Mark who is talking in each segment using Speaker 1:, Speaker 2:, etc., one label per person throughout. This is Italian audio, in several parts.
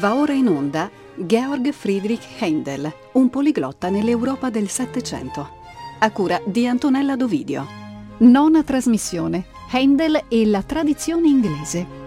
Speaker 1: Va ora in onda Georg Friedrich Heindel, un poliglotta nell'Europa del Settecento, a cura di Antonella Dovidio. Nona trasmissione. Heindel e la tradizione inglese.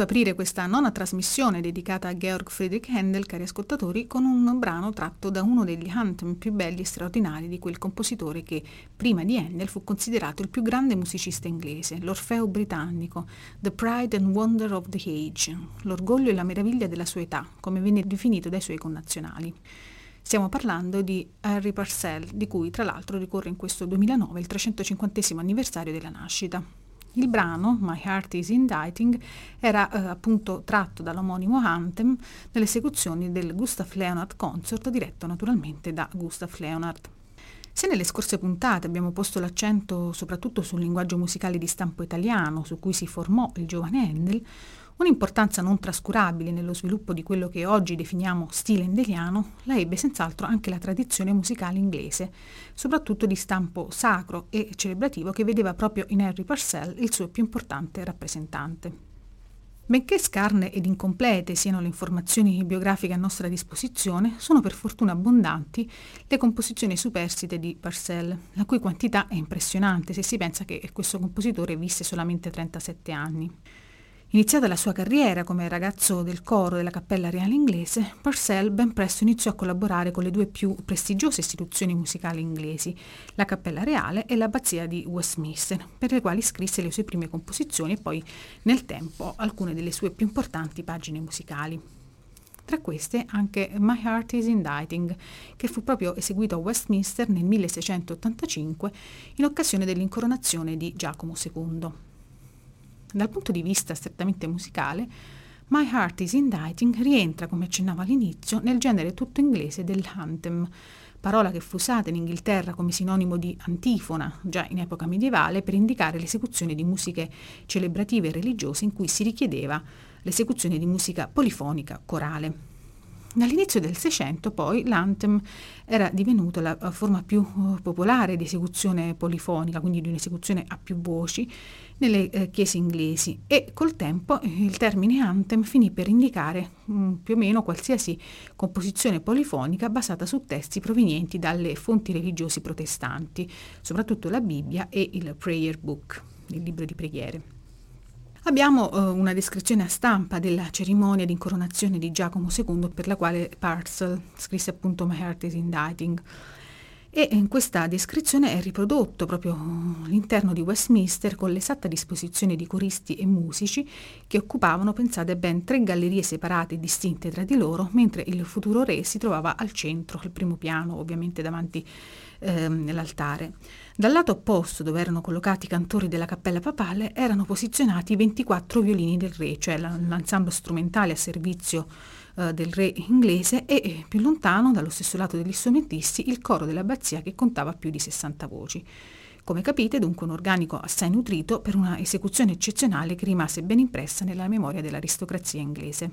Speaker 2: Voluto aprire questa nona trasmissione dedicata a Georg Friedrich Handel, cari ascoltatori, con un brano tratto da uno degli anthem più belli e straordinari di quel compositore che, prima di Handel, fu considerato il più grande musicista inglese, l'Orfeo britannico, The Pride and Wonder of the Age, l'orgoglio e la meraviglia della sua età, come venne definito dai suoi connazionali. Stiamo parlando di Harry Parcell, di cui tra l'altro ricorre in questo 2009 il 350 anniversario della nascita. Il brano, My Heart is Indicting, era eh, appunto tratto dall'omonimo Anthem nelle esecuzioni del Gustav Leonard Consort, diretto naturalmente da Gustav Leonard. Se nelle scorse puntate abbiamo posto l'accento soprattutto sul linguaggio musicale di stampo italiano su cui si formò il giovane Handel, Un'importanza non trascurabile nello sviluppo di quello che oggi definiamo stile endeliano la ebbe senz'altro anche la tradizione musicale inglese, soprattutto di stampo sacro e celebrativo che vedeva proprio in Henry Purcell il suo più importante rappresentante. Benché scarne ed incomplete siano le informazioni biografiche a nostra disposizione, sono per fortuna abbondanti le composizioni superstite di Purcell, la cui quantità è impressionante se si pensa che questo compositore visse solamente 37 anni. Iniziata la sua carriera come ragazzo del coro della Cappella Reale Inglese, Purcell ben presto iniziò a collaborare con le due più prestigiose istituzioni musicali inglesi, la Cappella Reale e l'Abbazia di Westminster, per le quali scrisse le sue prime composizioni e poi, nel tempo, alcune delle sue più importanti pagine musicali. Tra queste anche My Heart is Indicting, che fu proprio eseguito a Westminster nel 1685 in occasione dell'incoronazione di Giacomo II. Dal punto di vista strettamente musicale, My Heart is Indicting rientra, come accennavo all'inizio, nel genere tutto inglese dell'anthem, parola che fu usata in Inghilterra come sinonimo di antifona, già in epoca medievale, per indicare l'esecuzione di musiche celebrative e religiose in cui si richiedeva l'esecuzione di musica polifonica corale. Dall'inizio del Seicento poi l'anthem era divenuto la forma più uh, popolare di esecuzione polifonica, quindi di un'esecuzione a più voci, nelle eh, chiese inglesi e col tempo il termine anthem finì per indicare mm, più o meno qualsiasi composizione polifonica basata su testi provenienti dalle fonti religiosi protestanti, soprattutto la Bibbia e il Prayer Book, il libro di preghiere. Abbiamo uh, una descrizione a stampa della cerimonia di incoronazione di Giacomo II per la quale Parcel scrisse appunto My Heart is Indicting e in questa descrizione è riprodotto proprio l'interno di Westminster con l'esatta disposizione di coristi e musici che occupavano, pensate, ben tre gallerie separate e distinte tra di loro, mentre il futuro re si trovava al centro, al primo piano, ovviamente davanti ehm. Dal lato opposto, dove erano collocati i cantori della cappella papale, erano posizionati 24 violini del re, cioè l'ensemble strumentale a servizio eh, del re inglese e eh, più lontano, dallo stesso lato degli strumentisti, il coro dell'abbazia che contava più di 60 voci. Come capite, dunque un organico assai nutrito per una esecuzione eccezionale che rimase ben impressa nella memoria dell'aristocrazia inglese.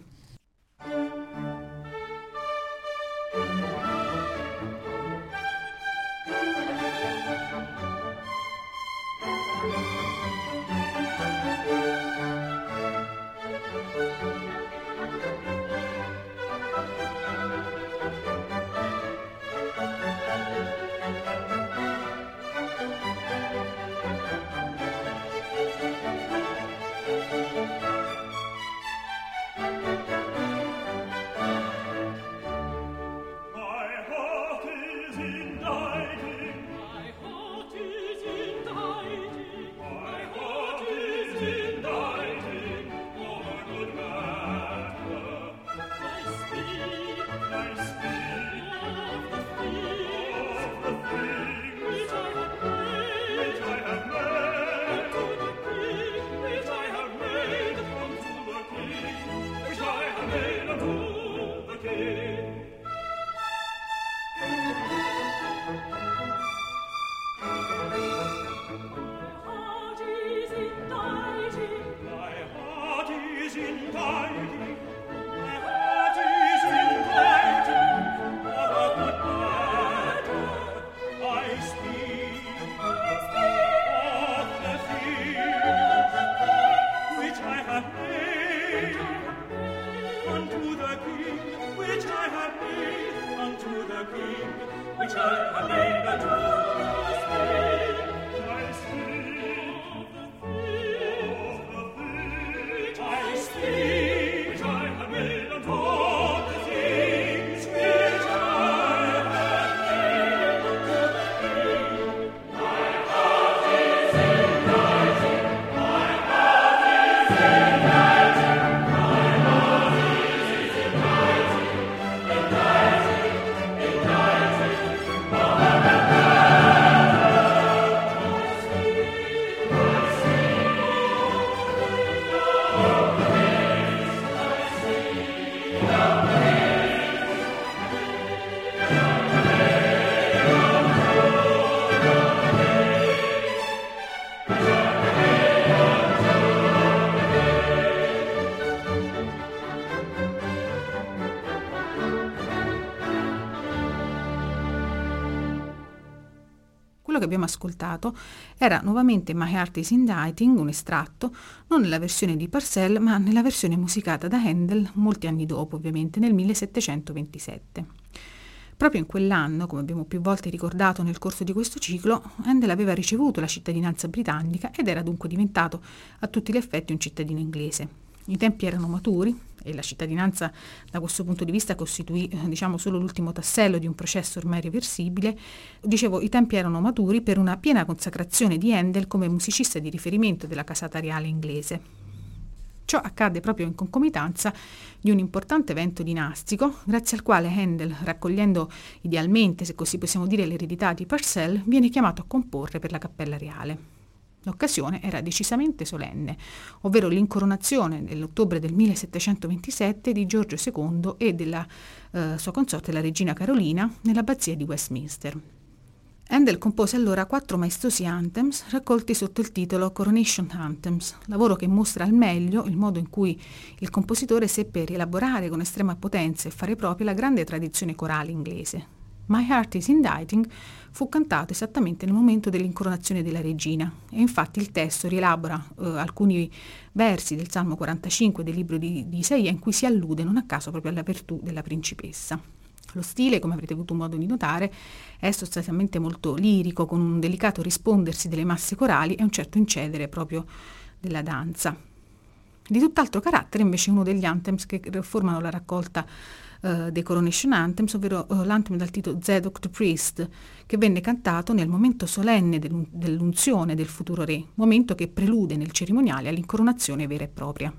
Speaker 2: Abbiamo ascoltato era nuovamente My Heart is Indicting, un estratto, non nella versione di Parcell, ma nella versione musicata da Handel molti anni dopo, ovviamente, nel 1727. Proprio in quell'anno, come abbiamo più volte ricordato nel corso di questo ciclo, Handel aveva ricevuto la cittadinanza britannica ed era dunque diventato a tutti gli effetti un cittadino inglese. I tempi erano maturi e la cittadinanza da questo punto di vista costituì eh, diciamo, solo l'ultimo tassello di un processo ormai irreversibile. Dicevo, i tempi erano maturi per una piena consacrazione di Handel come musicista di riferimento della casata reale inglese. Ciò accadde proprio in concomitanza di un importante evento dinastico, grazie al quale Handel, raccogliendo idealmente, se così possiamo dire, l'eredità di Purcell, viene chiamato a comporre per la Cappella Reale. L'occasione era decisamente solenne, ovvero l'incoronazione nell'ottobre del 1727 di Giorgio II e della eh, sua consorte, la regina Carolina, nell'abbazia di Westminster. Handel compose allora quattro maestosi anthems raccolti sotto il titolo Coronation Anthems, lavoro che mostra al meglio il modo in cui il compositore seppe rielaborare con estrema potenza e fare propria la grande tradizione corale inglese, My Heart is Indicting fu cantato esattamente nel momento dell'incoronazione della regina e infatti il testo rielabora eh, alcuni versi del Salmo 45 del libro di, di Isaia in cui si allude non a caso proprio alla virtù della principessa. Lo stile, come avrete avuto modo di notare, è sostanzialmente molto lirico, con un delicato rispondersi delle masse corali e un certo incedere proprio della danza. Di tutt'altro carattere invece uno degli anthems che formano la raccolta uh, dei Coronation Anthems, ovvero uh, l'anthem dal titolo Zedok the Priest, che venne cantato nel momento solenne dell'un- dell'unzione del futuro re, momento che prelude nel cerimoniale all'incoronazione vera e propria.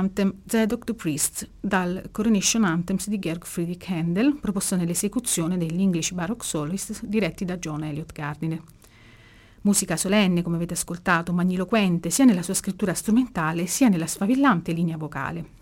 Speaker 2: L'anthem Zedok the Priest dal Coronation Anthems di Georg Friedrich Handel, proposto nell'esecuzione degli English Baroque Soloists diretti da John Elliott Gardiner. Musica solenne, come avete ascoltato, magniloquente sia nella sua scrittura strumentale sia nella sfavillante linea vocale.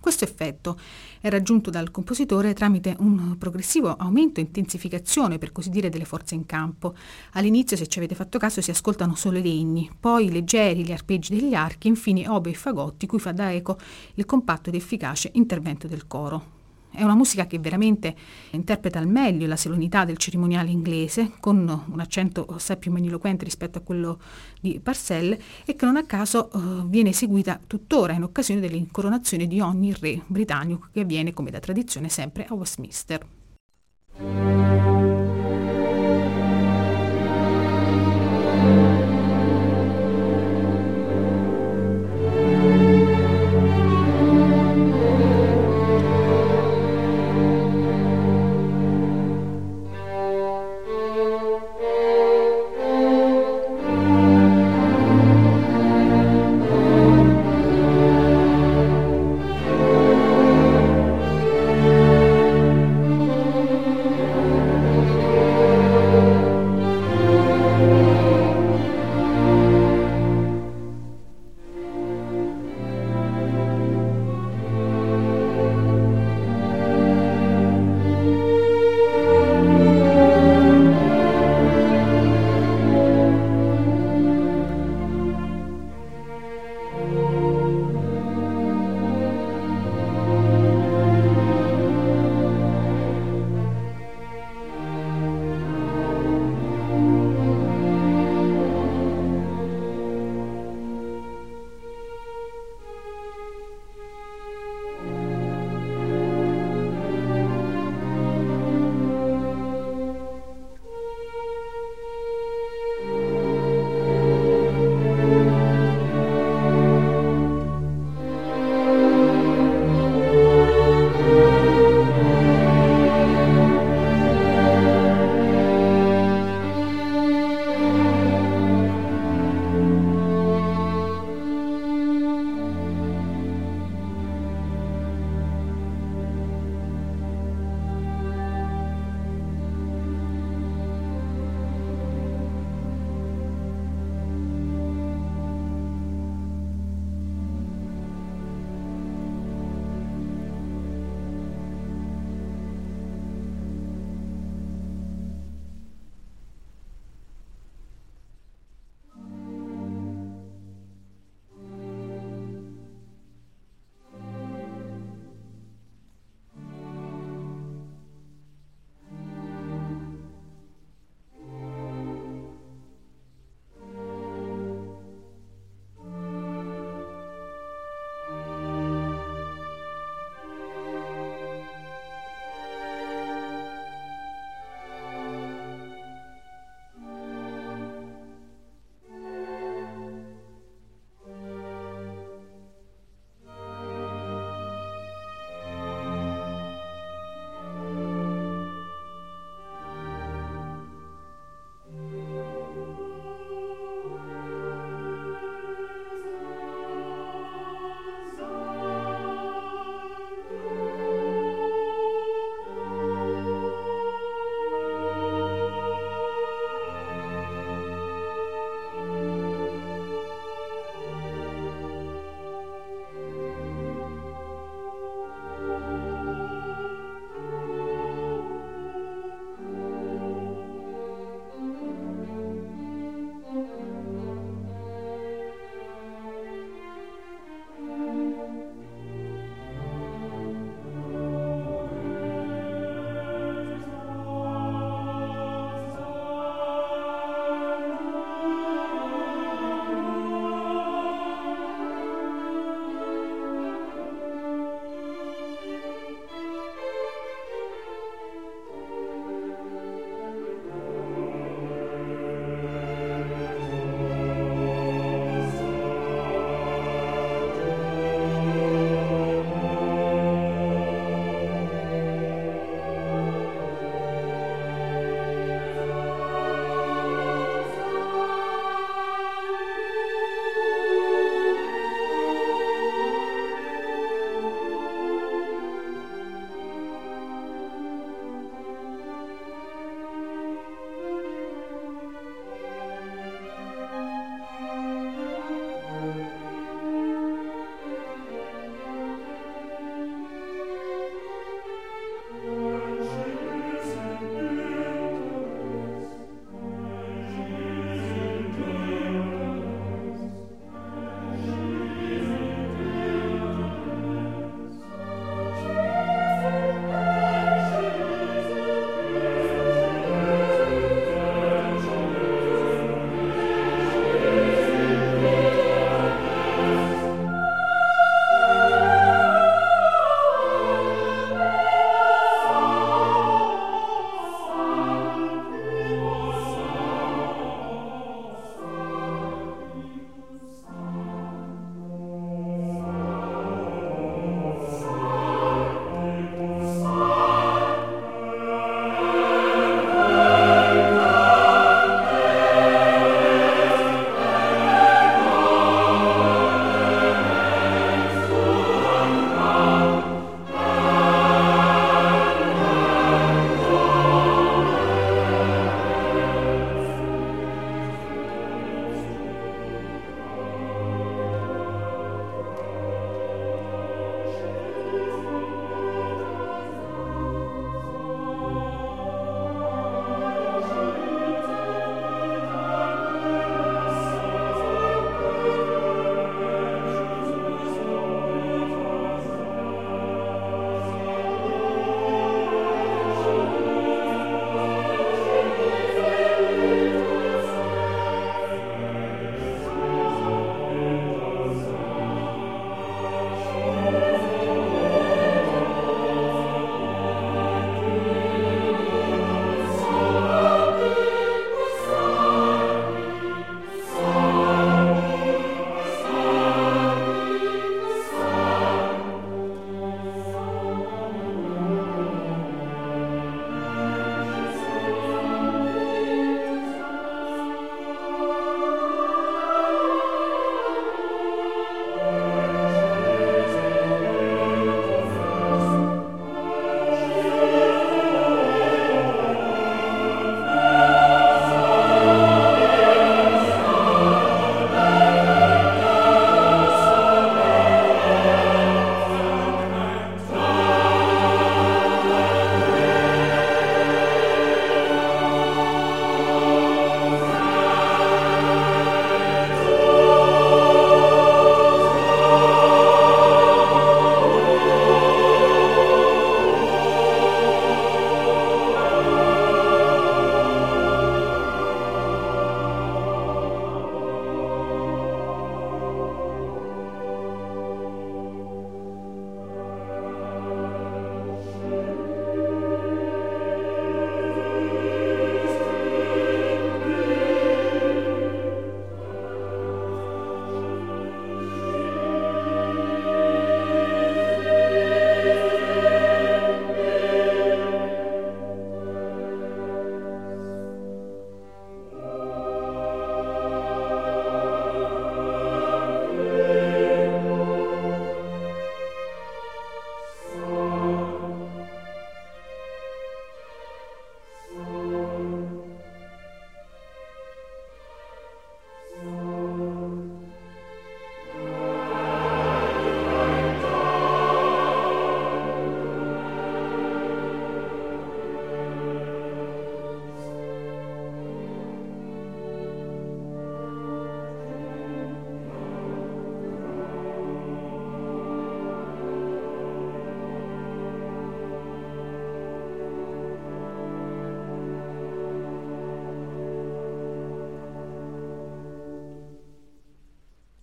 Speaker 2: Questo effetto è raggiunto dal compositore tramite un progressivo aumento e intensificazione, per così dire, delle forze in campo. All'inizio, se ci avete fatto caso, si ascoltano solo i legni, poi i leggeri, gli arpeggi degli archi, infine oboe e fagotti, cui fa da eco il compatto ed efficace intervento del coro. È una musica che veramente interpreta al meglio la serenità del cerimoniale inglese, con un accento assai più magniloquente rispetto a quello di Parcelle, e che non a caso uh, viene eseguita tuttora in occasione dell'incoronazione di ogni re britannico che avviene, come da tradizione, sempre a Westminster.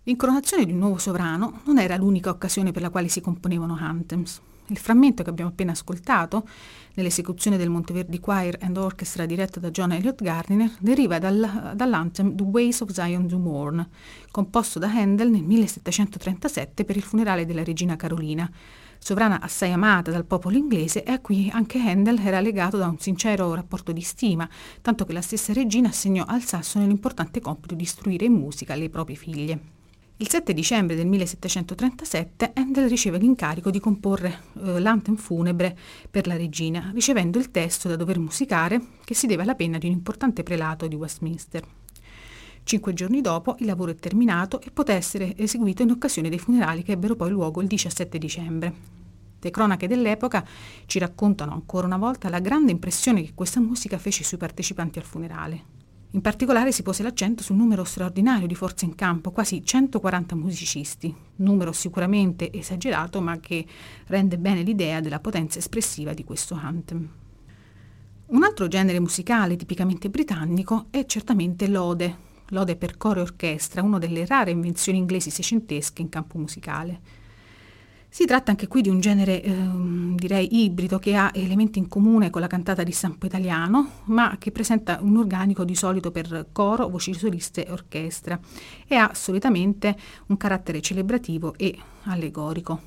Speaker 2: L'incoronazione di un nuovo sovrano non era l'unica occasione per la quale si componevano anthems. Il frammento che abbiamo appena ascoltato, nell'esecuzione del Monteverdi Choir and Orchestra diretta da John Elliott Gardiner, deriva dal, dall'anthem The Ways of Zion to Mourn, composto da Handel nel 1737 per il funerale della regina Carolina, sovrana assai amata dal popolo inglese e a cui anche Handel era legato da un sincero rapporto di stima, tanto che la stessa regina assegnò al Sassone l'importante compito di istruire in musica le proprie figlie. Il 7 dicembre del 1737 Handel riceve l'incarico di comporre eh, l'anthem funebre per la regina, ricevendo il testo da dover musicare che si deve alla penna di un importante prelato di Westminster. Cinque giorni dopo il lavoro è terminato e poté essere eseguito in occasione dei funerali che ebbero poi luogo il 17 dicembre. Le cronache dell'epoca ci raccontano ancora una volta la grande impressione che questa musica fece sui partecipanti al funerale. In particolare si pose l'accento sul numero straordinario di forze in campo, quasi 140 musicisti, numero sicuramente esagerato ma che rende bene l'idea della potenza espressiva di questo anthem. Un altro genere musicale tipicamente britannico è certamente l'ode, l'ode per coro e orchestra, una delle rare invenzioni inglesi seicentesche in campo musicale. Si tratta anche qui di un genere, eh, direi, ibrido che ha elementi in comune con la cantata di stampo italiano, ma che presenta un organico di solito per coro, voci soliste e orchestra e ha solitamente un carattere celebrativo e allegorico.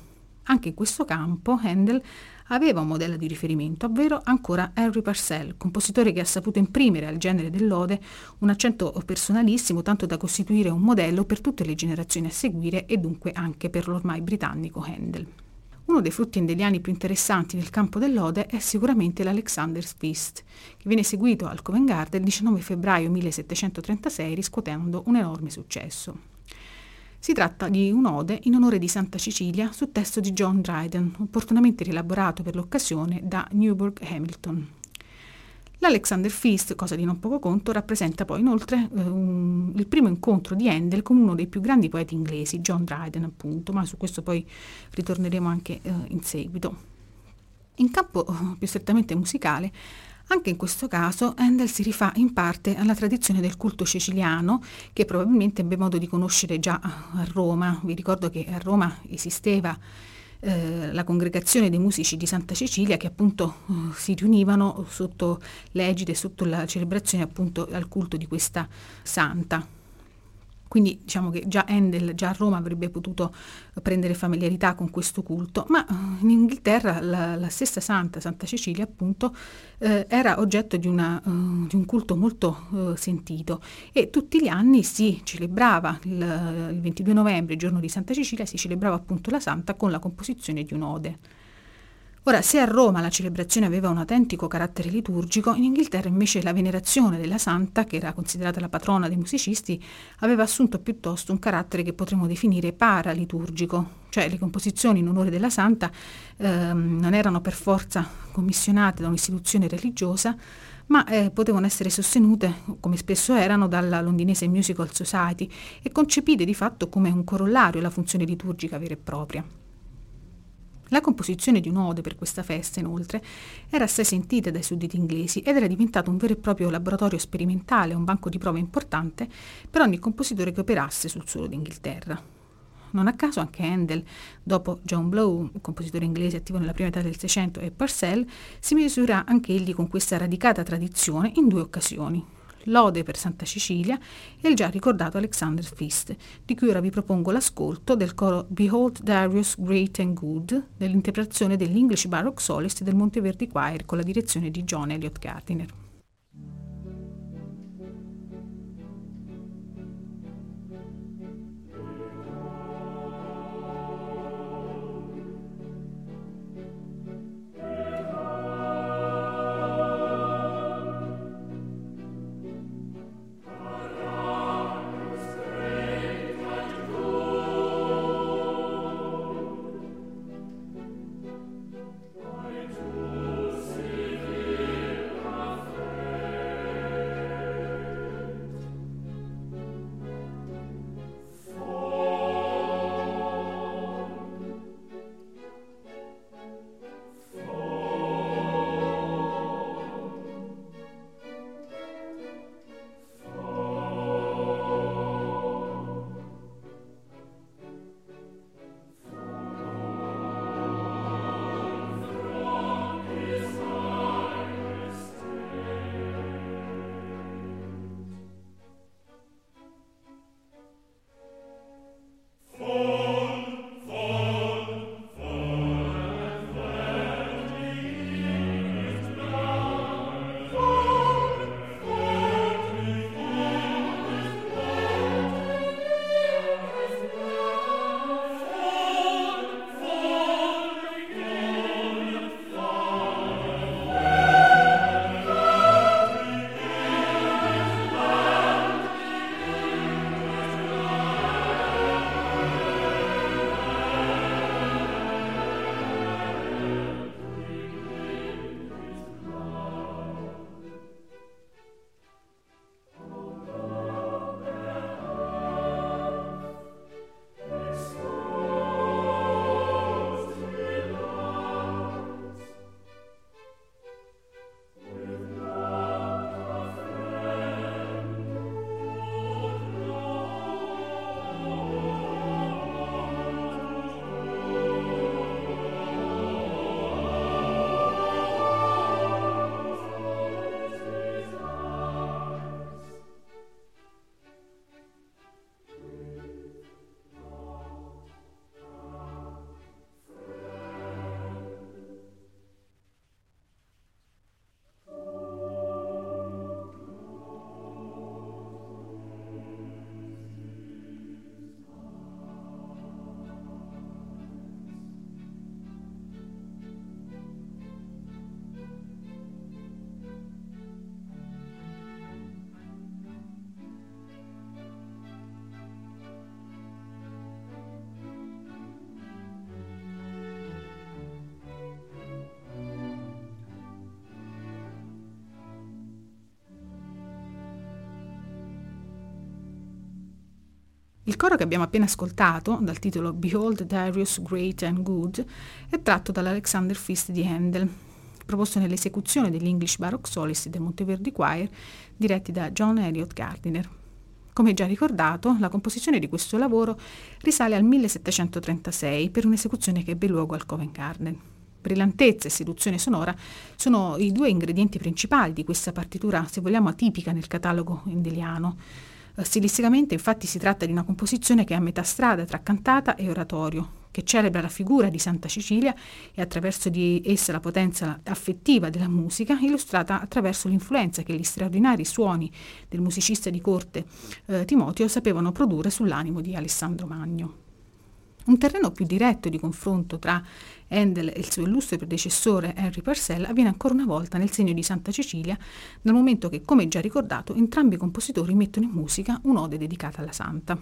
Speaker 2: Anche in questo campo Handel aveva un modello di riferimento, ovvero ancora Henry Purcell, compositore che ha saputo imprimere al genere dell'ode un accento personalissimo tanto da costituire un modello per tutte le generazioni a seguire e dunque anche per l'ormai britannico Handel. Uno dei frutti endeliani più interessanti nel campo dell'ode è sicuramente l'Alexander's Feast, che viene eseguito al Covent Garden il 19 febbraio 1736 riscuotendo un enorme successo. Si tratta di un'ode in onore di Santa Cecilia su testo di John Dryden, opportunamente rielaborato per l'occasione da Newburgh Hamilton. L'Alexander Feast, cosa di non poco conto, rappresenta poi inoltre eh, un, il primo incontro di Handel con uno dei più grandi poeti inglesi, John Dryden appunto, ma su questo poi ritorneremo anche eh, in seguito. In campo eh, più strettamente musicale, anche in questo caso Handel si rifà in parte alla tradizione del culto siciliano che probabilmente ebbe modo di conoscere già a Roma. Vi ricordo che a Roma esisteva eh, la congregazione dei musici di Santa Cecilia che appunto eh, si riunivano sotto l'egide, sotto la celebrazione appunto al culto di questa santa. Quindi diciamo che già Handel, già a Roma avrebbe potuto prendere familiarità con questo culto, ma eh, in Inghilterra la, la stessa santa, Santa Cecilia appunto, eh, era oggetto di, una, uh, di, un culto molto uh, sentito e tutti gli anni si celebrava il, il 22 novembre, giorno di Santa Cecilia, si celebrava appunto la santa con la composizione di un'ode. Ora, se a Roma la celebrazione aveva un autentico carattere liturgico, in Inghilterra invece la venerazione della santa, che era considerata la patrona dei musicisti, aveva assunto piuttosto un carattere che potremmo definire paraliturgico, cioè le composizioni in onore della santa ehm, non erano per forza commissionate da un'istituzione religiosa, ma eh, potevano essere sostenute, come spesso erano, dalla londinese Musical Society e concepite di fatto come un corollario alla funzione liturgica vera e propria. La composizione di un'ode per questa festa, inoltre, era assai sentita dai sudditi inglesi ed era diventato un vero e proprio laboratorio sperimentale, un banco di prove importante per ogni compositore che operasse sul suolo d'Inghilterra. Non a caso anche Handel, dopo John Blow, un compositore inglese attivo nella prima metà del Seicento, e Purcell, si misura anche egli con questa radicata tradizione in due occasioni, Lode per Santa Cecilia e il già ricordato Alexander Feast, di cui ora vi propongo l'ascolto del coro Behold Darius Great and Good dell'interpretazione dell'English Baroque Solist del Monteverdi Choir con la direzione di John Elliott Gardiner. Il coro che abbiamo appena ascoltato, dal titolo Behold Darius Great and Good, è tratto dall'Alexander Feast di Handel, proposto nell'esecuzione degli English Baroque Solisti del Monteverdi Choir, diretti da John Elliott Gardiner. Come già ricordato, la composizione di questo lavoro risale al 1736 per un'esecuzione che ebbe luogo al Covent Garden. Brillantezza e seduzione sonora sono i due ingredienti principali di questa partitura, se vogliamo, atipica nel catalogo indeliano. Eh, stilisticamente infatti si tratta di una composizione che è a metà strada tra cantata e oratorio, che celebra la figura di Santa Cecilia e attraverso di essa la potenza affettiva della musica, illustrata attraverso l'influenza che gli straordinari suoni del musicista di corte eh, Timoteo sapevano produrre sull'animo di Alessandro Magno. Un terreno più diretto di confronto tra Handel e il suo illustre predecessore Henry Purcell avviene ancora una volta nel segno di Santa Cecilia, dal momento che, come già ricordato, entrambi i compositori mettono in musica un'ode dedicata alla santa.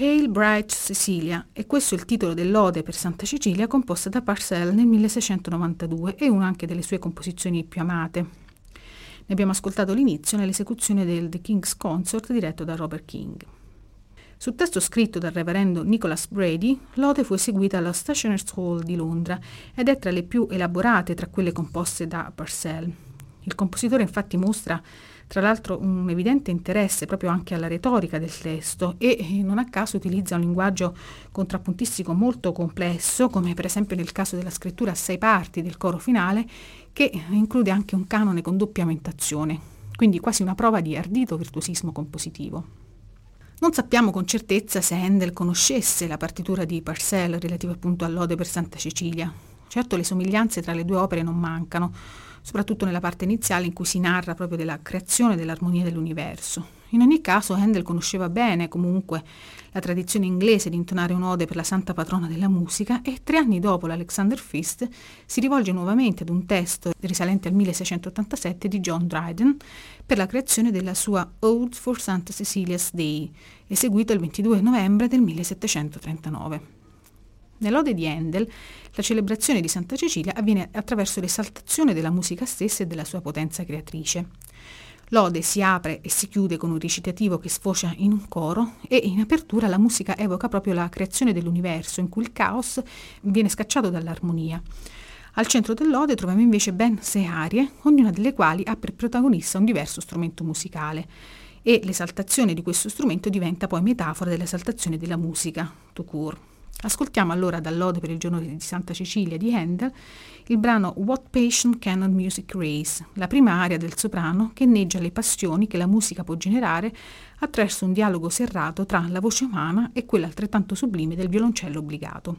Speaker 2: Hail Bright Cecilia, e questo è il titolo dell'ode per Santa Cecilia composta da Parcell nel 1692 e una anche delle sue composizioni più amate. Ne abbiamo ascoltato l'inizio nell'esecuzione del The King's Consort diretto da Robert King. Sul testo scritto dal reverendo Nicholas Brady, l'ode fu eseguita alla Stationers Hall di Londra ed è tra le più elaborate tra quelle composte da Purcell. Il compositore infatti mostra tra l'altro un evidente interesse proprio anche alla retorica del testo e non a caso utilizza un linguaggio contrappuntistico molto complesso, come per esempio nel caso della scrittura a sei parti del coro finale, che include anche un canone con doppia aumentazione, quindi quasi una prova di ardito virtuosismo compositivo. Non sappiamo con certezza se Handel conoscesse la partitura di Parcell relativa appunto all'Ode per Santa Cecilia. Certo le somiglianze tra le due opere non mancano, soprattutto nella parte iniziale in cui si narra proprio della creazione dell'armonia dell'universo. In ogni caso Handel conosceva bene comunque la tradizione inglese di intonare un'ode per la santa patrona della musica e tre anni dopo l'Alexander Feast si rivolge nuovamente ad un testo risalente al 1687 di John Dryden per la creazione della sua Ode for Santa Cecilia's Day, eseguito il 22 novembre del 1739. Nell'ode di Handel, la celebrazione di Santa Cecilia avviene attraverso l'esaltazione della musica stessa e della sua potenza creatrice. L'ode si apre e si chiude con un recitativo che sfocia in un coro e in apertura la musica evoca proprio la creazione dell'universo in cui il caos viene scacciato dall'armonia. Al centro dell'ode troviamo invece ben sei arie, ognuna delle quali ha per protagonista un diverso strumento musicale e l'esaltazione di questo strumento diventa poi metafora dell'esaltazione della musica, tout court. Ascoltiamo allora dall'Ode per il giorno di Santa Cecilia di Handel il brano What Patient Cannot Music Raise, la prima aria del soprano che inneggia le passioni che la musica può generare attraverso un dialogo serrato tra la voce umana e quella altrettanto sublime del violoncello obbligato.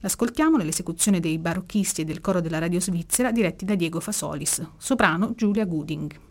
Speaker 2: L'ascoltiamo nell'esecuzione dei barocchisti e del coro della radio svizzera diretti da Diego Fasolis, soprano Giulia Gooding.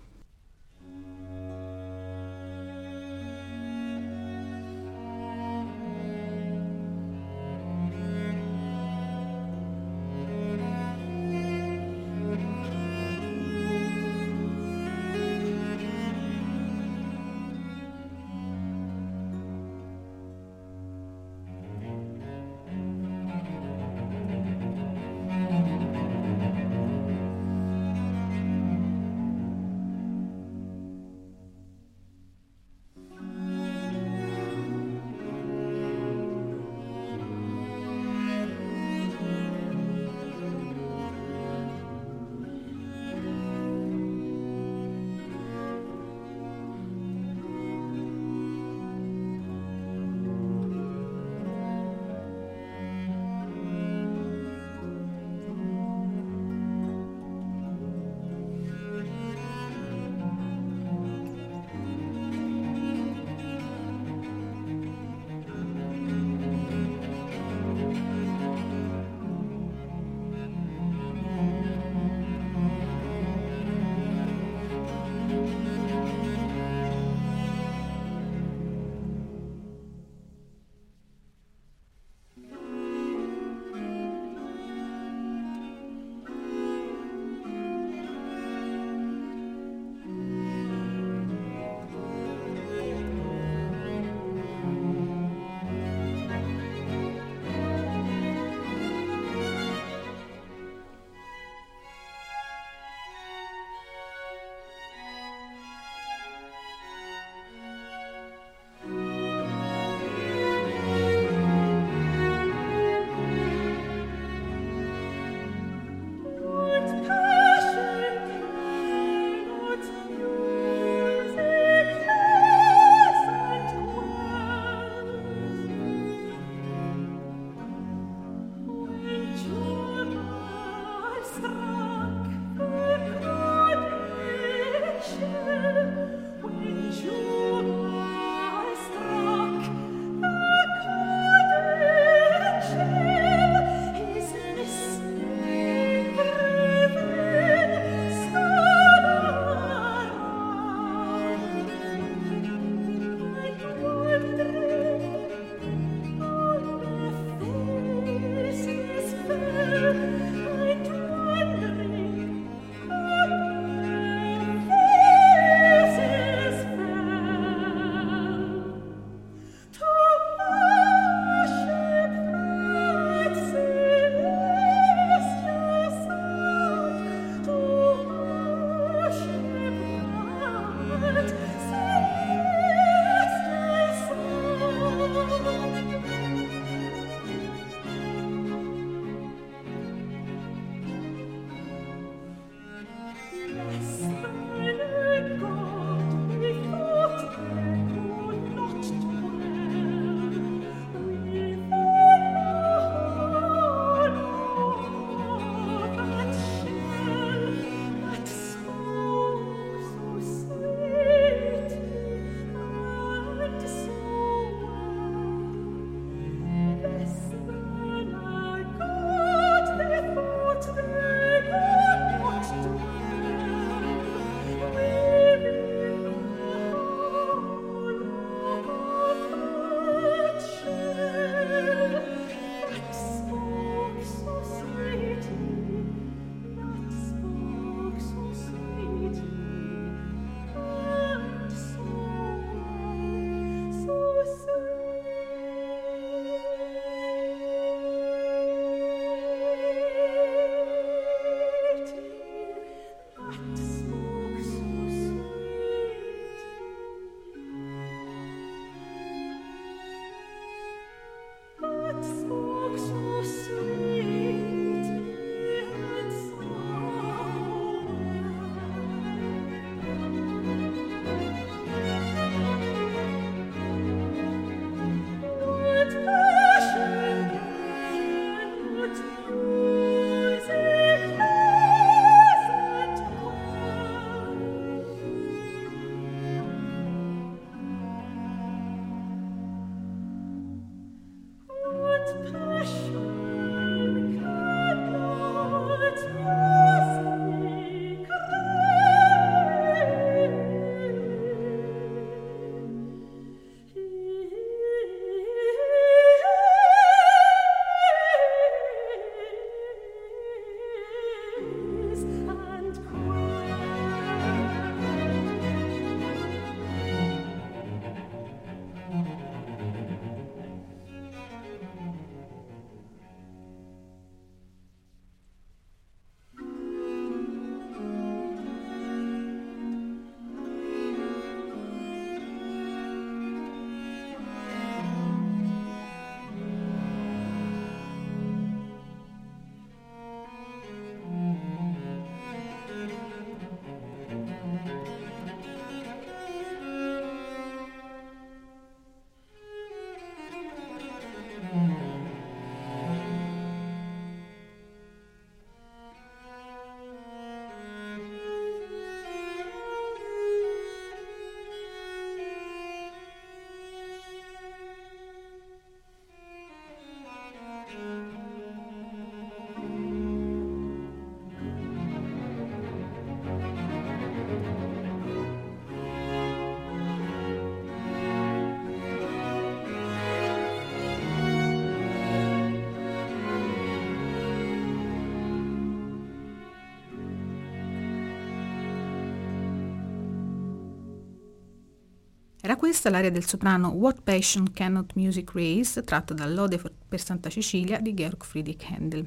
Speaker 2: Era questa l'aria del soprano What Passion Cannot Music Raise, tratto dall'Ode per Santa Cecilia di Georg Friedrich Handel.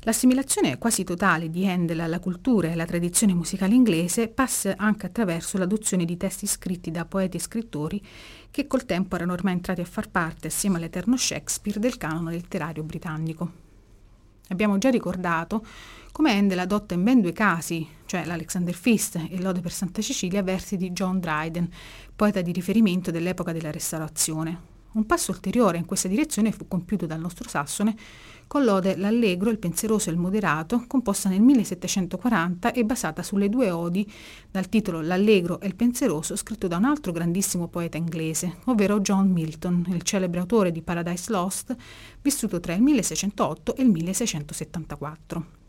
Speaker 2: L'assimilazione quasi totale di Handel alla cultura e alla tradizione musicale inglese passa anche attraverso l'adozione di testi scritti da poeti e scrittori che col tempo erano ormai entrati a far parte, assieme all'eterno Shakespeare, del canone letterario britannico. Abbiamo già ricordato come Handel adotta in ben due casi, cioè l'Alexander Feast e l'Ode per Santa Cecilia, versi di John Dryden, poeta di riferimento dell'epoca della Restaurazione. Un passo ulteriore in questa direzione fu compiuto dal nostro Sassone con l'ode L'Allegro, il Pensieroso e il Moderato, composta nel 1740 e basata sulle due odi dal titolo L'Allegro e il Pensieroso, scritto da un altro grandissimo poeta inglese, ovvero John Milton, il celebre autore di Paradise Lost, vissuto tra il 1608 e il 1674.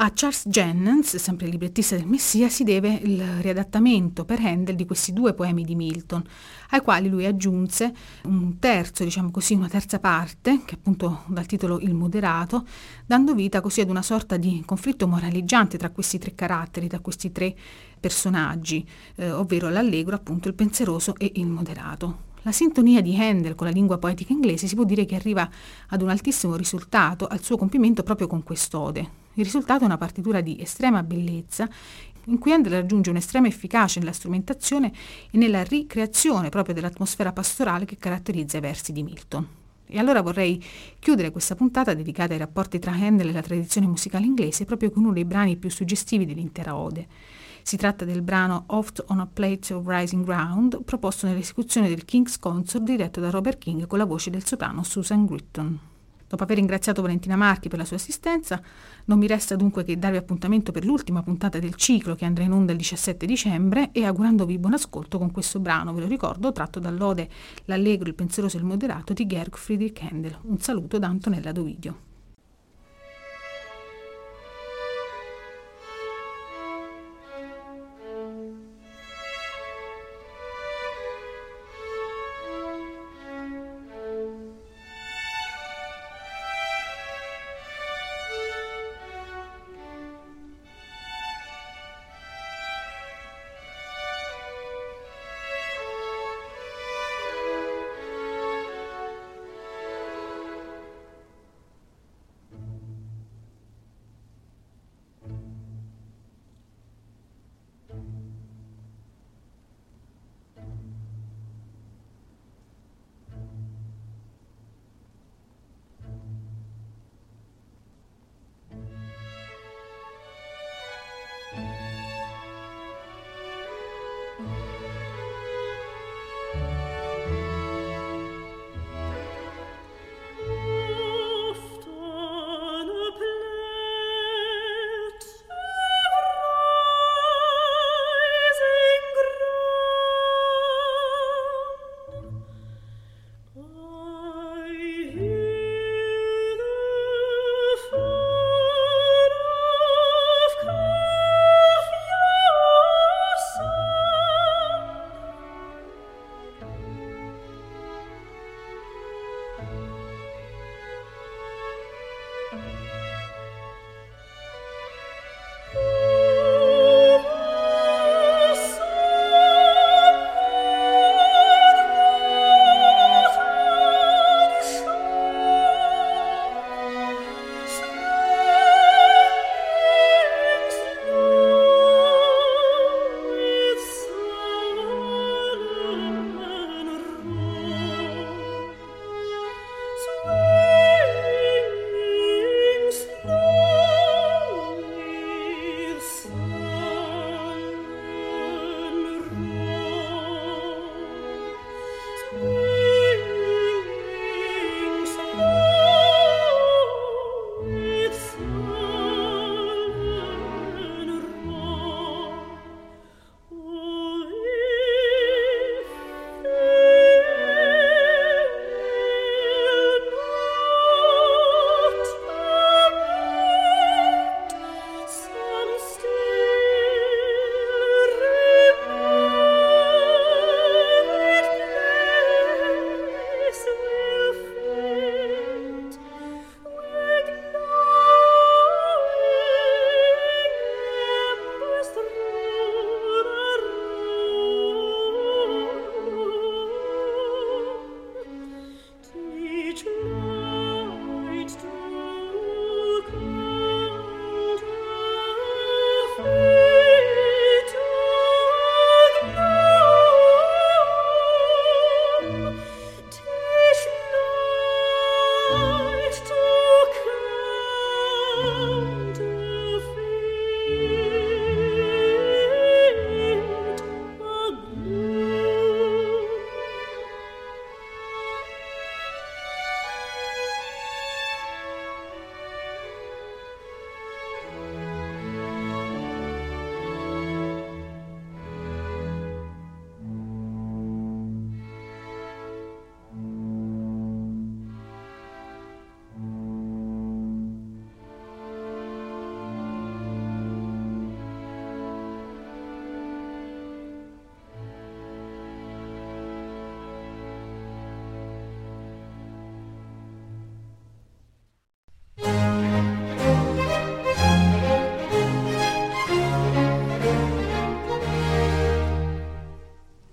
Speaker 2: A Charles Jennens, sempre il librettista del Messia, si deve il riadattamento per Handel di questi due poemi di Milton, ai quali lui aggiunse un terzo, diciamo così, una terza parte, che appunto dal titolo Il moderato, dando vita così ad una sorta di conflitto moraleggiante tra questi tre caratteri, tra questi tre personaggi, eh, ovvero l'allegro, appunto il pensieroso e il moderato. La sintonia di Handel con la lingua poetica inglese si può dire che arriva ad un altissimo risultato al suo compimento proprio con quest'ode. Il risultato è una partitura di estrema bellezza in cui Handel raggiunge un'estrema efficacia nella strumentazione e nella ricreazione proprio dell'atmosfera pastorale che caratterizza i versi di Milton. E allora vorrei chiudere questa puntata dedicata ai rapporti tra Handel e la tradizione musicale inglese proprio con uno dei brani più suggestivi dell'intera ode. Si tratta del brano Oft on a Plate of Rising Ground, proposto nell'esecuzione del King's Consort diretto da Robert King con la voce del soprano Susan Gritton. Dopo aver ringraziato Valentina Marchi per la sua assistenza, non mi resta dunque che darvi appuntamento per l'ultima puntata del ciclo che andrà in onda il 17 dicembre e augurandovi buon ascolto con questo brano, ve lo ricordo, tratto dall'ode L'Allegro, il pensieroso e il moderato di Georg Friedrich Handel. Un saluto da Antonella Dovidio.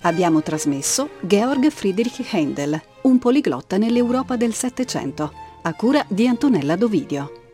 Speaker 1: Abbiamo trasmesso Georg Friedrich Händel, un poliglotta nell'Europa del Settecento, a cura di Antonella Dovidio.